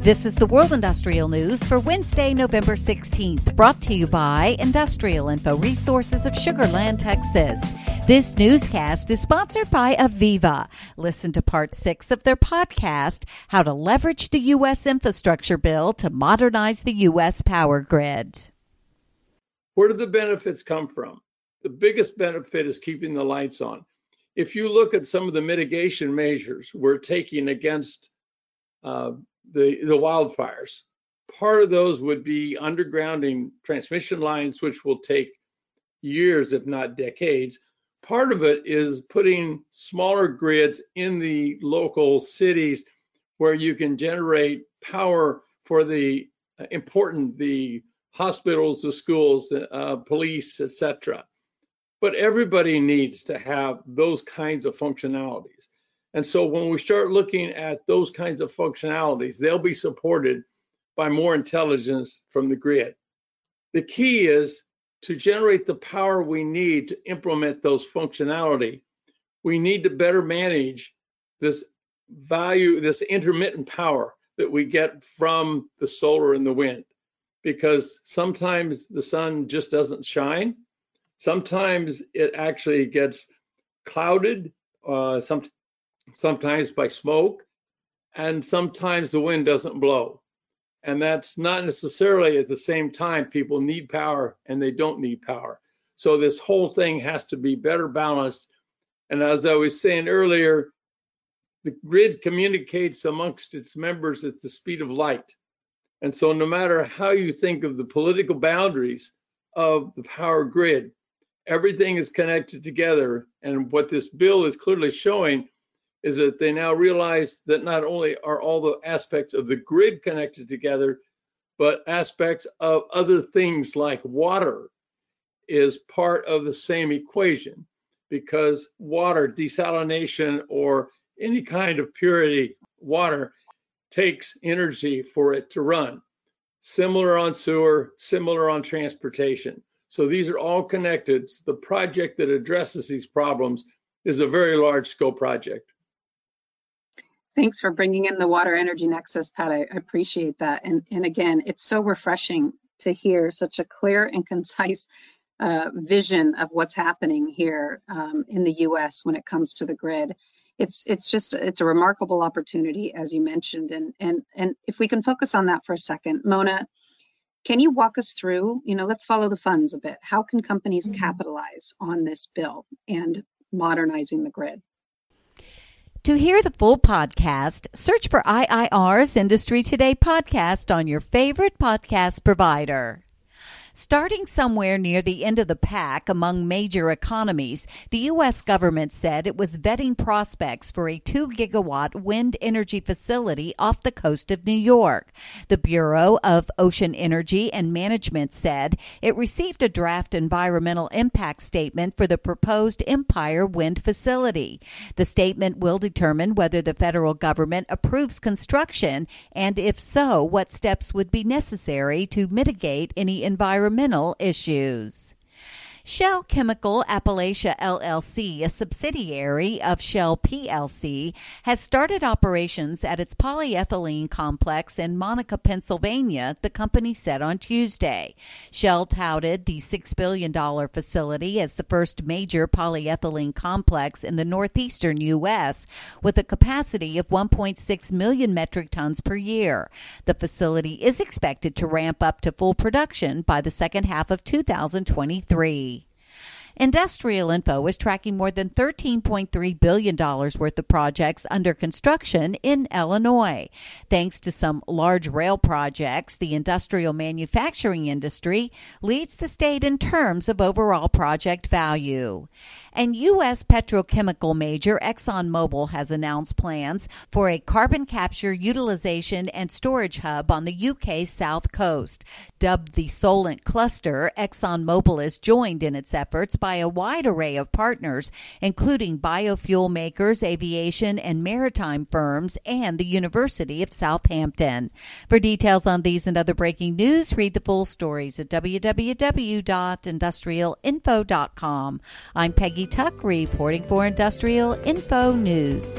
This is the World Industrial News for Wednesday, November 16th, brought to you by Industrial Info Resources of Sugar Land, Texas. This newscast is sponsored by AVEVA. Listen to part six of their podcast, How to Leverage the U.S. Infrastructure Bill to Modernize the U.S. Power Grid. Where do the benefits come from? The biggest benefit is keeping the lights on. If you look at some of the mitigation measures we're taking against uh, the, the wildfires. Part of those would be undergrounding transmission lines, which will take years, if not decades. Part of it is putting smaller grids in the local cities where you can generate power for the uh, important, the hospitals, the schools, the uh, police, etc. But everybody needs to have those kinds of functionalities. And so when we start looking at those kinds of functionalities, they'll be supported by more intelligence from the grid. The key is to generate the power we need to implement those functionality. We need to better manage this value, this intermittent power that we get from the solar and the wind, because sometimes the sun just doesn't shine. Sometimes it actually gets clouded. Uh, some, sometimes by smoke, and sometimes the wind doesn't blow. And that's not necessarily at the same time people need power and they don't need power. So this whole thing has to be better balanced. And as I was saying earlier, the grid communicates amongst its members at the speed of light. And so no matter how you think of the political boundaries of the power grid, everything is connected together. And what this bill is clearly showing is that they now realize that not only are all the aspects of the grid connected together, but aspects of other things like water is part of the same equation because water desalination or any kind of purity water takes energy for it to run. Similar on sewer, similar on transportation. So these are all connected. The project that addresses these problems is a very large scope project. Thanks for bringing in the water energy nexus, Pat. I appreciate that. And, and again, it's so refreshing to hear such a clear and concise uh, vision of what's happening here um, in the U.S. when it comes to the grid. It's it's just it's a remarkable opportunity, as you mentioned, and and and if we can focus on that for a second, Mona, can you walk us through? You know, let's follow the funds a bit. How can companies mm-hmm. capitalize on this bill and modernizing the grid? To hear the full podcast, search for IIR's Industry Today podcast on your favorite podcast provider. Starting somewhere near the end of the pack among major economies, the U.S. government said it was vetting prospects for a 2 gigawatt wind energy facility off the coast of New York. The Bureau of Ocean Energy and Management said it received a draft environmental impact statement for the proposed Empire Wind facility. The statement will determine whether the federal government approves construction and, if so, what steps would be necessary to mitigate any environmental environmental issues. Shell Chemical Appalachia LLC, a subsidiary of Shell PLC, has started operations at its polyethylene complex in Monaca, Pennsylvania, the company said on Tuesday. Shell touted the $6 billion facility as the first major polyethylene complex in the northeastern U.S., with a capacity of 1.6 million metric tons per year. The facility is expected to ramp up to full production by the second half of 2023. Industrial Info is tracking more than $13.3 billion worth of projects under construction in Illinois. Thanks to some large rail projects, the industrial manufacturing industry leads the state in terms of overall project value. And U.S. petrochemical major ExxonMobil has announced plans for a carbon capture, utilization, and storage hub on the UK's south coast. Dubbed the Solent Cluster, ExxonMobil is joined in its efforts by a wide array of partners, including biofuel makers, aviation and maritime firms, and the University of Southampton. For details on these and other breaking news, read the full stories at www.industrialinfo.com. I'm Peggy Tuck reporting for Industrial Info News.